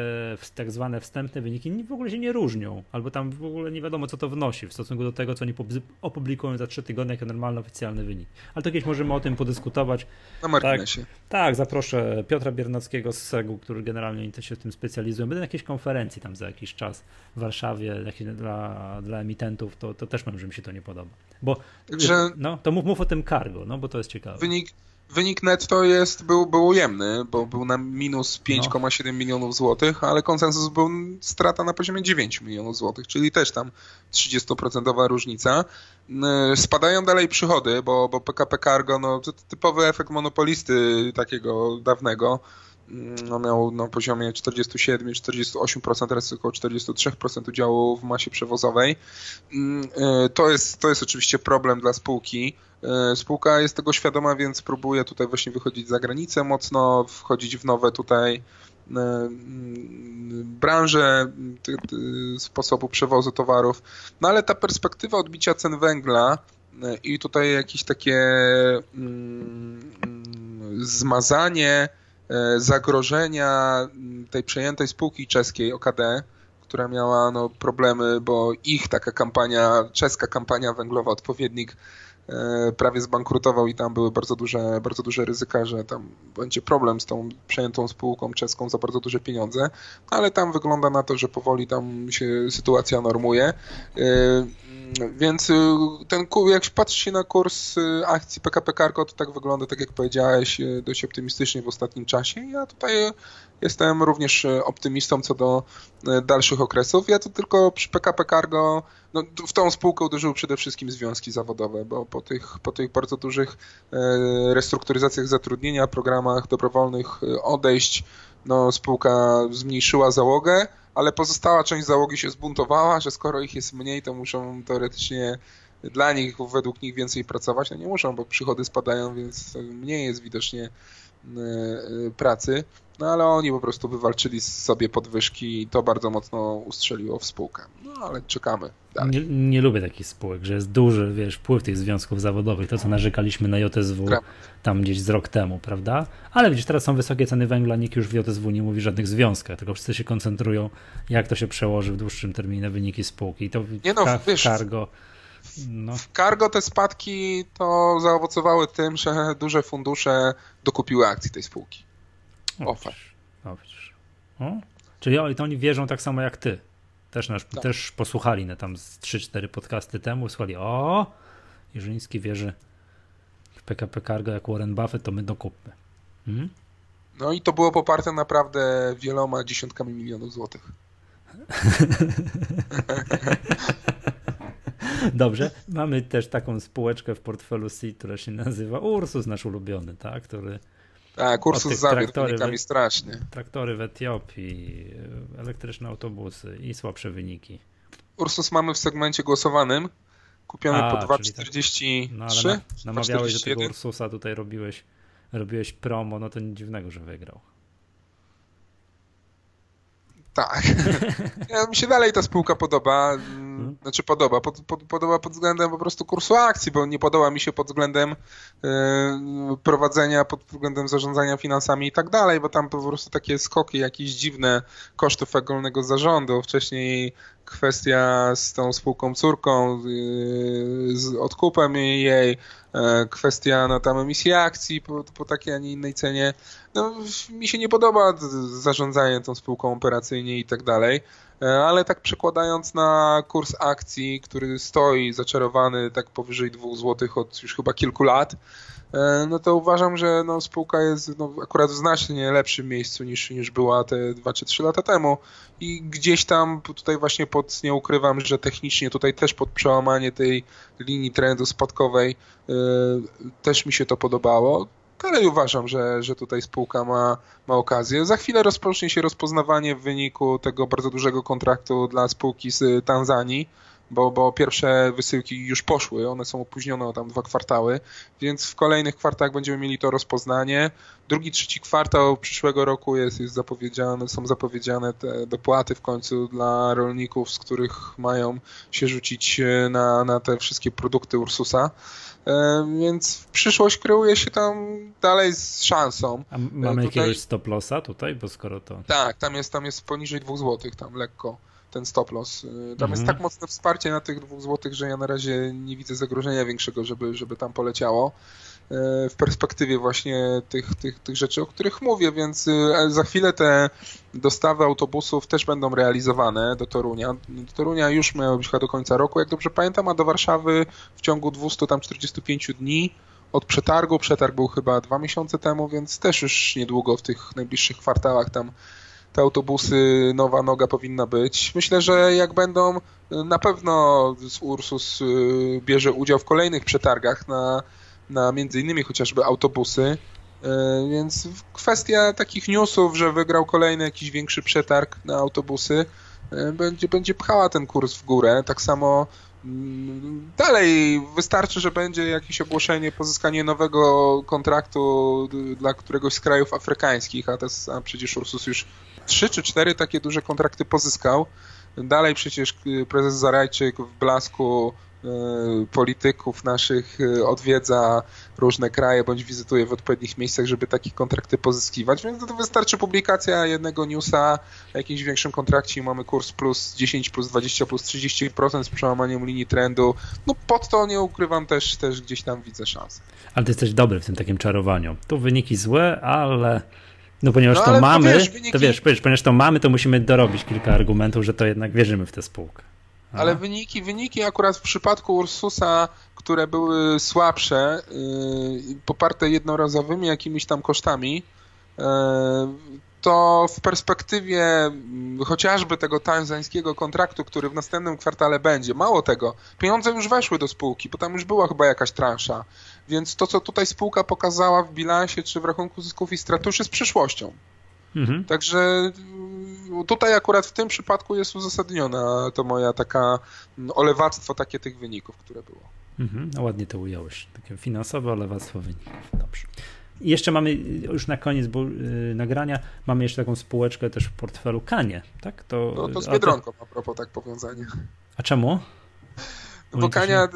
tak zwane wstępne wyniki w ogóle się nie różnią, albo tam w ogóle nie wiadomo, co to wnosi w stosunku do tego, co oni opublikują za trzy tygodnie jako normalny, oficjalny wynik. Ale to kiedyś możemy o tym podyskutować. Na marginesie. Tak, tak zaproszę Piotra Biernackiego z SEGU, który generalnie się w tym specjalizuje. Będę na jakiejś konferencji tam za jakiś czas w Warszawie dla, dla emitentów, to, to też mam, że mi się to nie podoba. Bo Także, no, to mów, mów o tym cargo, no bo to jest ciekawe. Wynik, wynik netto jest, był, był ujemny, bo był na minus 5,7 no. milionów złotych, ale konsensus był strata na poziomie 9 milionów złotych, czyli też tam 30% różnica. Spadają dalej przychody, bo, bo PKP Cargo, no to typowy efekt monopolisty takiego dawnego, no, miał na poziomie 47-48%, teraz około 43% udziału w masie przewozowej. Mm, e, to jest, to jest oczywiście problem dla spółki. E, spółka jest tego świadoma, więc próbuje tutaj właśnie wychodzić za granicę mocno, wchodzić w nowe tutaj e, mm, branże sposobu przewozu towarów. No ale ta perspektywa odbicia cen węgla i tutaj jakieś takie mm, zmazanie zagrożenia tej przejętej spółki czeskiej OKD, która miała no, problemy, bo ich taka kampania, czeska kampania węglowa, odpowiednik e, prawie zbankrutował i tam były bardzo duże, bardzo duże ryzyka, że tam będzie problem z tą przejętą spółką czeską za bardzo duże pieniądze, ale tam wygląda na to, że powoli tam się sytuacja normuje. E, więc y, ten, jak patrzy się na kurs akcji PKP Cargo, to tak wygląda, tak jak powiedziałeś, dość optymistycznie w ostatnim czasie. Ja tutaj jestem również optymistą co do dalszych okresów. Ja to tylko przy PKP Cargo, no, w tą spółkę uderzyły przede wszystkim związki zawodowe, bo po tych, po tych bardzo dużych restrukturyzacjach zatrudnienia, programach dobrowolnych odejść, no, spółka zmniejszyła załogę, ale pozostała część załogi się zbuntowała, że skoro ich jest mniej, to muszą teoretycznie dla nich, według nich więcej pracować. No nie muszą, bo przychody spadają, więc mniej jest widocznie e, e, pracy. No ale oni po prostu wywalczyli sobie podwyżki i to bardzo mocno ustrzeliło w spółkę. No ale czekamy. Nie, nie lubię takich spółek, że jest duży, wiesz, wpływ tych związków zawodowych, to co narzekaliśmy na JSW tam gdzieś z rok temu, prawda? Ale widzisz, teraz są wysokie ceny węgla, nikt już w JSW nie mówi żadnych związkach, tylko wszyscy się koncentrują, jak to się przełoży w dłuższym terminie na wyniki spółki. I to nie no, ka- wiesz, cargo. No. W cargo te spadki to zaowocowały tym, że duże fundusze dokupiły akcji tej spółki. Offer. O, O? Czyli oni wierzą tak samo jak ty. Też, nasz, tak. też posłuchali na tam z 3-4 podcasty temu, słuchali, o, Jerzyński wierzy w PKP Cargo jak Warren Buffett, to my dokupmy. Hmm? No i to było poparte naprawdę wieloma dziesiątkami milionów złotych. Dobrze, mamy też taką spółeczkę w portfelu C, która się nazywa Ursus, nasz ulubiony, tak, który tak, Ursus zawiódł wynikami strasznie. Traktory w Etiopii, elektryczne autobusy i słabsze wyniki. Ursus mamy w segmencie głosowanym, kupiony A, po 2,43. Tak. No ale na, namawiałeś do tego Ursusa, tutaj robiłeś, robiłeś promo, no to nic dziwnego, że wygrał. Tak. Ja, mi się dalej ta spółka podoba. Hmm? Znaczy podoba. Pod, pod, podoba pod względem po prostu kursu akcji, bo nie podoba mi się pod względem yy, prowadzenia, pod względem zarządzania finansami i tak dalej, bo tam po prostu takie skoki, jakieś dziwne kosztów ogólnego zarządu. Wcześniej kwestia z tą spółką córką, yy, z odkupem jej, E, kwestia no, tam emisji akcji po, po takiej, a nie innej cenie. No, mi się nie podoba zarządzanie tą spółką operacyjnie i tak dalej, e, ale tak przekładając na kurs akcji, który stoi zaczarowany tak powyżej 2 zł od już chyba kilku lat, E, no to uważam, że no, spółka jest no, akurat w znacznie lepszym miejscu niż, niż była te 2 czy 3 lata temu i gdzieś tam tutaj właśnie pod, nie ukrywam, że technicznie tutaj też pod przełamanie tej linii trendu spadkowej yy, też mi się to podobało. Dalej uważam, że, że tutaj spółka ma, ma okazję. Za chwilę rozpocznie się rozpoznawanie w wyniku tego bardzo dużego kontraktu dla spółki z Tanzanii bo, bo pierwsze wysyłki już poszły, one są opóźnione o tam dwa kwartały, więc w kolejnych kwartałach będziemy mieli to rozpoznanie. Drugi, trzeci kwartał przyszłego roku jest, jest zapowiedziane, są zapowiedziane te dopłaty w końcu dla rolników, z których mają się rzucić e, na, na te wszystkie produkty Ursusa. E, więc przyszłość kreuje się tam dalej z szansą. A mamy tutaj... jakiegoś stop lossa tutaj, bo skoro to... Tak, tam jest, tam jest poniżej 2 zł, tam lekko ten stop loss. Y, tam mhm. jest tak mocne wsparcie na tych dwóch złotych, że ja na razie nie widzę zagrożenia większego, żeby, żeby tam poleciało y, w perspektywie właśnie tych, tych, tych rzeczy, o których mówię, więc y, za chwilę te dostawy autobusów też będą realizowane do Torunia. Do Torunia już miały być chyba do końca roku, jak dobrze pamiętam, a do Warszawy w ciągu 245 dni od przetargu. Przetarg był chyba dwa miesiące temu, więc też już niedługo w tych najbliższych kwartałach tam te autobusy, nowa noga powinna być. Myślę, że jak będą, na pewno Ursus y, bierze udział w kolejnych przetargach na, na między innymi chociażby autobusy. Y, więc kwestia takich newsów, że wygrał kolejny jakiś większy przetarg na autobusy, y, będzie, będzie pchała ten kurs w górę. Tak samo mm, dalej wystarczy, że będzie jakieś ogłoszenie, pozyskanie nowego kontraktu dla któregoś z krajów afrykańskich, a, to, a przecież Ursus już trzy czy cztery takie duże kontrakty pozyskał. Dalej przecież y, prezes Zarajczyk w blasku y, polityków naszych y, odwiedza różne kraje bądź wizytuje w odpowiednich miejscach, żeby takie kontrakty pozyskiwać, więc to wystarczy publikacja jednego newsa o jakimś większym kontrakcie mamy kurs plus 10, plus 20, plus 30% z przełamaniem linii trendu. No pod to nie ukrywam też, też gdzieś tam widzę szansę. Ale ty jesteś dobry w tym takim czarowaniu. Tu wyniki złe, ale no ponieważ no, to mamy, to wiesz, wyniki... to wiesz, ponieważ to mamy, to musimy dorobić kilka argumentów, że to jednak wierzymy w tę spółkę. A? Ale wyniki, wyniki akurat w przypadku Ursusa, które były słabsze, yy, poparte jednorazowymi jakimiś tam kosztami, yy, to w perspektywie mm, chociażby tego tanzańskiego kontraktu, który w następnym kwartale będzie, mało tego, pieniądze już weszły do spółki, bo tam już była chyba jakaś transza. Więc to, co tutaj spółka pokazała w bilansie czy w rachunku zysków i strat, już jest przyszłością. Mhm. Także mm, tutaj akurat w tym przypadku jest uzasadniona to moja taka mm, olewactwo takie tych wyników, które było. Mhm. No ładnie to ująłeś. Takie finansowe olewactwo wyników. Dobrze. I jeszcze mamy już na koniec bo, yy, nagrania, mamy jeszcze taką spółeczkę też w portfelu Kanie, tak? To, no to z Biedronką to... a propos tak powiązanie. A czemu? Bo Kania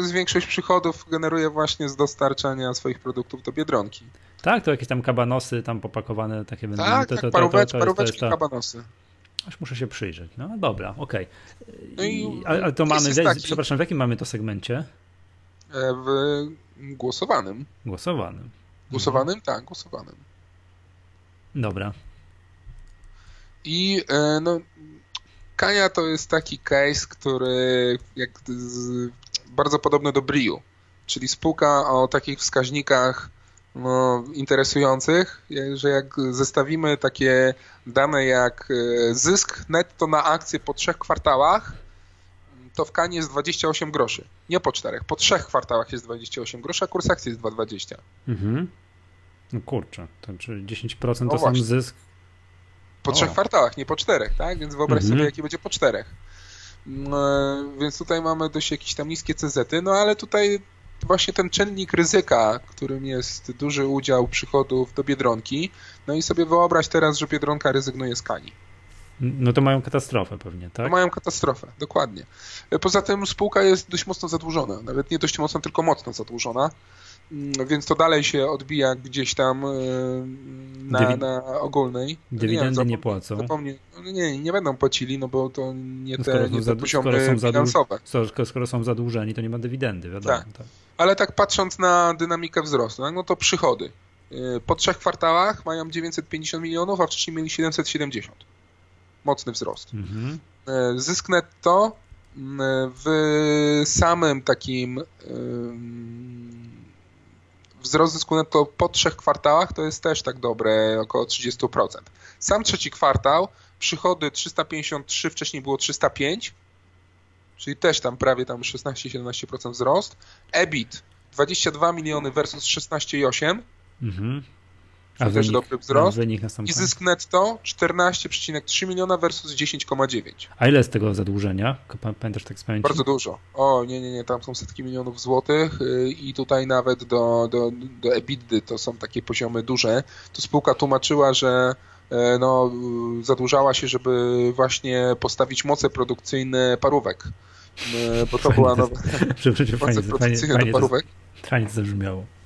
z większość przychodów generuje właśnie z dostarczania swoich produktów do Biedronki. Tak, to jakieś tam kabanosy tam popakowane takie będą. Tak, to, tak, to, to, paróweczki, to, kabanosy. Aż muszę się przyjrzeć. No dobra, okej. Okay. No i, ale to mamy, taki... przepraszam, w jakim mamy to segmencie? E, w głosowanym. Głosowanym. Głosowanym? Mhm. Tak, głosowanym. Dobra. I e, no, Kania to jest taki case, który jak bardzo podobny do Briu, czyli spółka o takich wskaźnikach no, interesujących, że jak zestawimy takie dane jak e, zysk netto na akcję po trzech kwartałach, to w Kanie jest 28 groszy. Nie po czterech, po trzech kwartałach jest 28 groszy, a kurs akcji jest 2,20. Mhm. No kurczę, to czyli 10% no to sam zysk po trzech kwartałach, nie po czterech, tak? Więc wyobraź mhm. sobie, jaki będzie po czterech. No, więc tutaj mamy dość jakieś tam niskie CZ-y, no ale tutaj właśnie ten czynnik ryzyka, którym jest duży udział przychodów do Biedronki, no i sobie wyobraź teraz, że Biedronka rezygnuje z Kani. No to mają katastrofę pewnie, tak? To mają katastrofę, dokładnie. Poza tym spółka jest dość mocno zadłużona, nawet nie dość mocno, tylko mocno zadłużona. Mm, więc to dalej się odbija gdzieś tam e, na, Dywi... na ogólnej. Dywidendy nie, nie płacą. Zapomnę, no nie, nie będą płacili, no bo to nie te, nie te poziomy skoro są finansowe. Skoro, skoro są zadłużeni, to nie ma dywidendy, wiadomo. Tak. tak. Ale tak patrząc na dynamikę wzrostu, no to przychody. E, po trzech kwartałach mają 950 milionów, a wcześniej mieli 770. Mocny wzrost. Mhm. E, zysk netto w samym takim wzrost zysku netto po trzech kwartałach to jest też tak dobre, około 30%. Sam trzeci kwartał, przychody 353, wcześniej było 305, czyli też tam prawie tam 16-17% wzrost. EBIT 22 miliony versus 16,8. Mhm. A też wynik, dobry wzrost. I zysk netto 14,3 miliona versus 10,9. A ile z tego zadłużenia? Pamiętasz tak z pamięci? Bardzo dużo. O, nie, nie, nie, tam są setki milionów złotych y, i tutaj nawet do, do, do EBITDA to są takie poziomy duże. Tu spółka tłumaczyła, że e, no, zadłużała się, żeby właśnie postawić moce produkcyjne parówek. E, bo to fajnie była nowa. Przepraszam, fajnie, fajnie, fajnie, to, fajnie to zabrzmiało.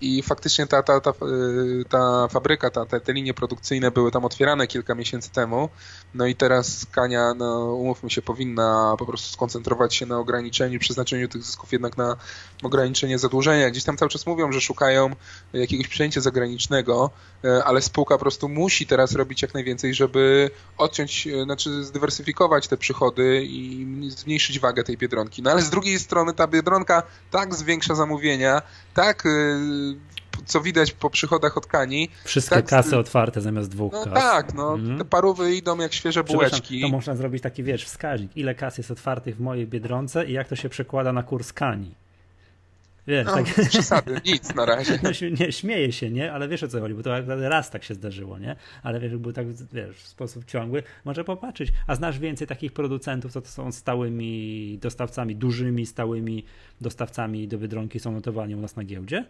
I faktycznie ta, ta, ta, ta fabryka, ta, te, te linie produkcyjne były tam otwierane kilka miesięcy temu, no i teraz Kania, no, umówmy się, powinna po prostu skoncentrować się na ograniczeniu, przeznaczeniu tych zysków jednak na ograniczenie zadłużenia. Gdzieś tam cały czas mówią, że szukają jakiegoś przejęcia zagranicznego, ale spółka po prostu musi teraz robić jak najwięcej, żeby odciąć, znaczy zdywersyfikować te przychody i zmniejszyć wagę tej Biedronki. No ale z drugiej strony ta Biedronka tak zwiększa zamówienia, tak co widać po przychodach od Kani. Wszystkie tak, kasy otwarte zamiast dwóch no kas. Tak, no, mm. te parówy idą jak świeże bułeczki. To można zrobić taki, wiesz, wskaźnik, ile kas jest otwartych w mojej Biedronce i jak to się przekłada na kurs Kani. Wiesz, no, tak... przesady, nic na razie. No, nie, śmieje się, nie? Ale wiesz o co chodzi, bo to raz tak się zdarzyło, nie? Ale wiesz, był tak, wiesz, w sposób ciągły, może popatrzeć. A znasz więcej takich producentów, co to są stałymi dostawcami, dużymi, stałymi dostawcami do Biedronki, są notowani u nas na giełdzie?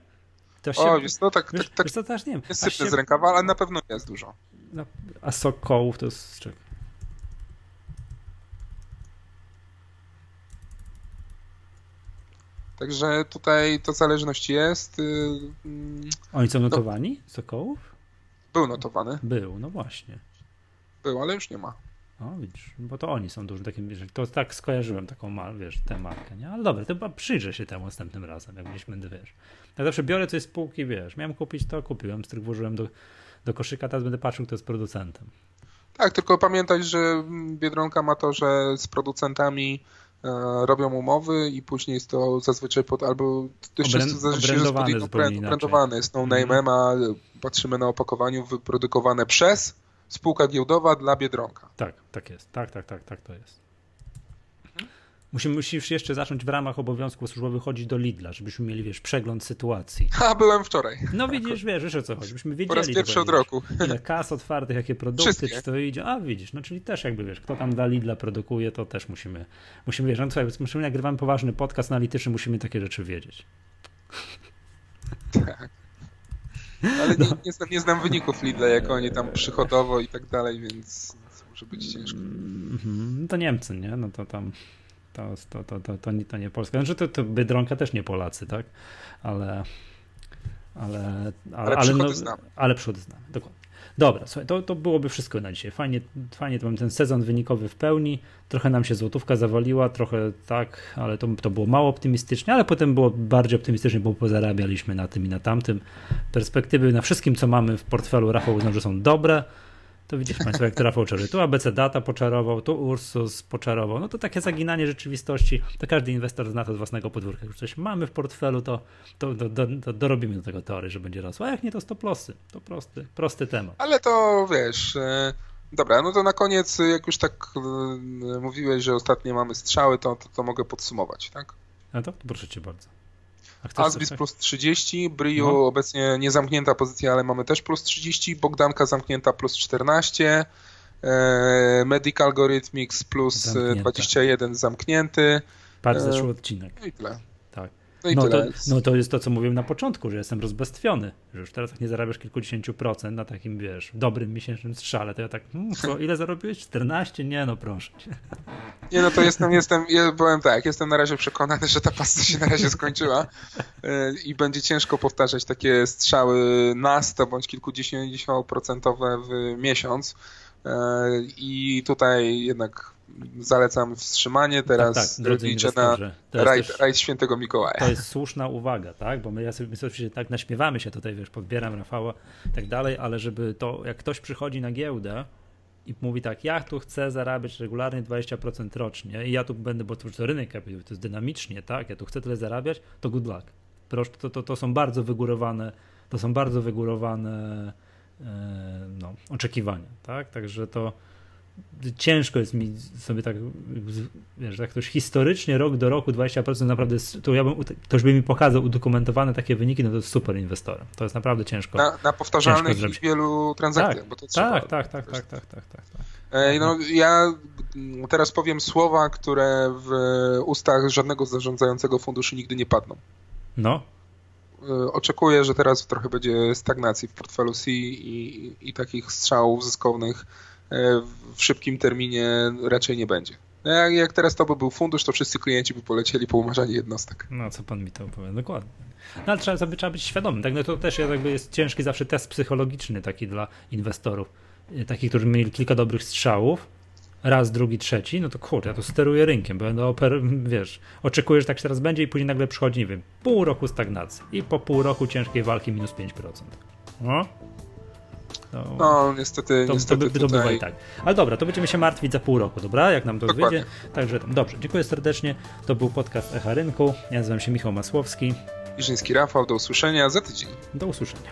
To się, o, jest, no tak, wiesz, tak, tak, to też nie wiem. Nie sypnę się... z rękawa, ale na pewno jest dużo. No, a sok kołów to jest czego? Także tutaj to zależność jest. Y, mm, Oni są no. notowani? No, Sokołów? Był notowany. Był, no właśnie. Był, ale już nie ma. O, widzisz, bo to oni są dużym takim, wiesz, to tak skojarzyłem taką, wiesz, tę markę, nie? Ale dobra, to chyba przyjrzę się temu następnym razem, jak gdzieś będę, wiesz. Ja zawsze biorę coś z półki, wiesz, miałem kupić to, kupiłem, z których włożyłem do, do koszyka, teraz będę patrzył, kto jest producentem. Tak, tylko pamiętać, że Biedronka ma to, że z producentami robią umowy i później jest to zazwyczaj pod, albo dość Obrę, często brandowane jest no name, mm. a patrzymy na opakowaniu wyprodukowane przez spółka giełdowa dla Biedronka. Tak, tak jest. Tak, tak, tak, tak to jest. Musimy, musisz jeszcze zacząć w ramach obowiązków służbowych chodzić do Lidla, żebyśmy mieli, wiesz, przegląd sytuacji. A, byłem wczoraj. No widzisz, wiesz, wiesz o co chodzi, byśmy wiedzieli. Po raz pierwszy od roku. Ile kas otwartych, jakie produkty, czy to idzie. A, widzisz, no czyli też jakby, wiesz, kto tam dla Lidla produkuje, to też musimy, musimy, wiesz, no słuchaj, musimy nagrywamy poważny podcast analityczny, musimy takie rzeczy wiedzieć. Tak. Ale no. nie, nie, znam, nie znam wyników Lidla, jak oni tam przychodowo i tak dalej, więc może być ciężko. Mm-hmm. To Niemcy, nie? No to tam to, to, to, to, to, nie, to nie Polska. Znaczy to, to Biedronka też nie Polacy, tak? Ale ale, ale, ale, ale, no, znamy. ale przody znamy, dokładnie. Dobra, słuchaj, to, to byłoby wszystko na dzisiaj. Fajnie, fajnie to mam ten sezon wynikowy w pełni. Trochę nam się złotówka zawaliła, trochę tak, ale to, to było mało optymistycznie, ale potem było bardziej optymistycznie, bo pozarabialiśmy na tym i na tamtym. Perspektywy na wszystkim, co mamy w portfelu, Rafał uznał, że są dobre. To widzisz Państwo, jak Rafał czaruje. Tu ABC Data poczarował, tu Ursus poczarował. No to takie zaginanie rzeczywistości. To każdy inwestor zna to z własnego podwórka. Jak coś mamy w portfelu, to, to, to, to dorobimy do tego teorii, że będzie rosło. A jak nie, to stop losy. To prosty, prosty temat. Ale to wiesz... E, dobra, no to na koniec, jak już tak e, mówiłeś, że ostatnio mamy strzały, to, to, to mogę podsumować, tak? A to? Proszę cię bardzo. Asbis plus 30, Brio no. obecnie nie zamknięta pozycja, ale mamy też plus 30, Bogdanka zamknięta plus 14, e, Medical Algorithmics plus Zamknięta. 21 zamknięty. Patrz zeszły odcinek. No i tyle. No, no, to, no to jest to, co mówiłem na początku, że jestem rozbestwiony, że już teraz jak nie zarabiasz kilkudziesięciu procent na takim, wiesz, dobrym miesięcznym strzale, to ja tak, hmm, co, ile zarobiłeś? 14? Nie, no proszę. Nie, no to jestem, jestem, ja byłem tak, jestem na razie przekonany, że ta pasta się na razie skończyła e, i będzie ciężko powtarzać takie strzały na 100 bądź kilkudziesięcioprocentowe w miesiąc e, i tutaj jednak zalecam wstrzymanie, teraz tak, tak, liczę na rajd, też, rajd świętego Mikołaja. To jest słuszna uwaga, tak? Bo my, ja sobie, my sobie tak naśmiewamy się tutaj, wiesz, podbieram Rafała i tak dalej, ale żeby to, jak ktoś przychodzi na giełdę i mówi tak, ja tu chcę zarabiać regularnie 20% rocznie i ja tu będę, bo to, rynek kapitałowy, to jest dynamicznie, tak? Ja tu chcę tyle zarabiać, to good luck. Proszę, to, to, to są bardzo wygórowane, to są bardzo wygórowane e, no, oczekiwania, tak? Także to ciężko jest mi sobie tak, wiesz, tak ktoś historycznie rok do roku 20% naprawdę, to ja bym, ktoś by mi pokazał udokumentowane takie wyniki, no to jest super inwestorem. To jest naprawdę ciężko. Na, na powtarzalnych i wielu transakcjach, tak, bo to trzeba. Tak, tak, tak, tak, tak, tak, tak, tak. No, ja teraz powiem słowa, które w ustach żadnego zarządzającego funduszu nigdy nie padną. No. E, oczekuję, że teraz trochę będzie stagnacji w portfelu C i, i, takich strzałów zyskownych w szybkim terminie raczej nie będzie. No jak, jak teraz to by był fundusz, to wszyscy klienci by polecieli po umarzanie jednostek. No, co pan mi to opowiada, dokładnie. No ale trzeba, trzeba być świadomym, tak? No to też jakby jest ciężki zawsze test psychologiczny taki dla inwestorów. Y, takich, którzy mieli kilka dobrych strzałów, raz, drugi, trzeci, no to kurde, ja to steruję rynkiem, będę oper, wiesz, oczekuję, że tak się teraz będzie i później nagle przychodzi, nie wiem, pół roku stagnacji i po pół roku ciężkiej walki minus 5%. No, no, no niestety, to, niestety to, by, to bywa i tak. Ale dobra, to będziemy się martwić za pół roku, dobra? Jak nam to Dokładnie. wyjdzie. Także dobrze, dziękuję serdecznie. To był podcast Echa Rynku. Ja nazywam się Michał Masłowski. Iżyński Rafał, do usłyszenia za tydzień. Do usłyszenia.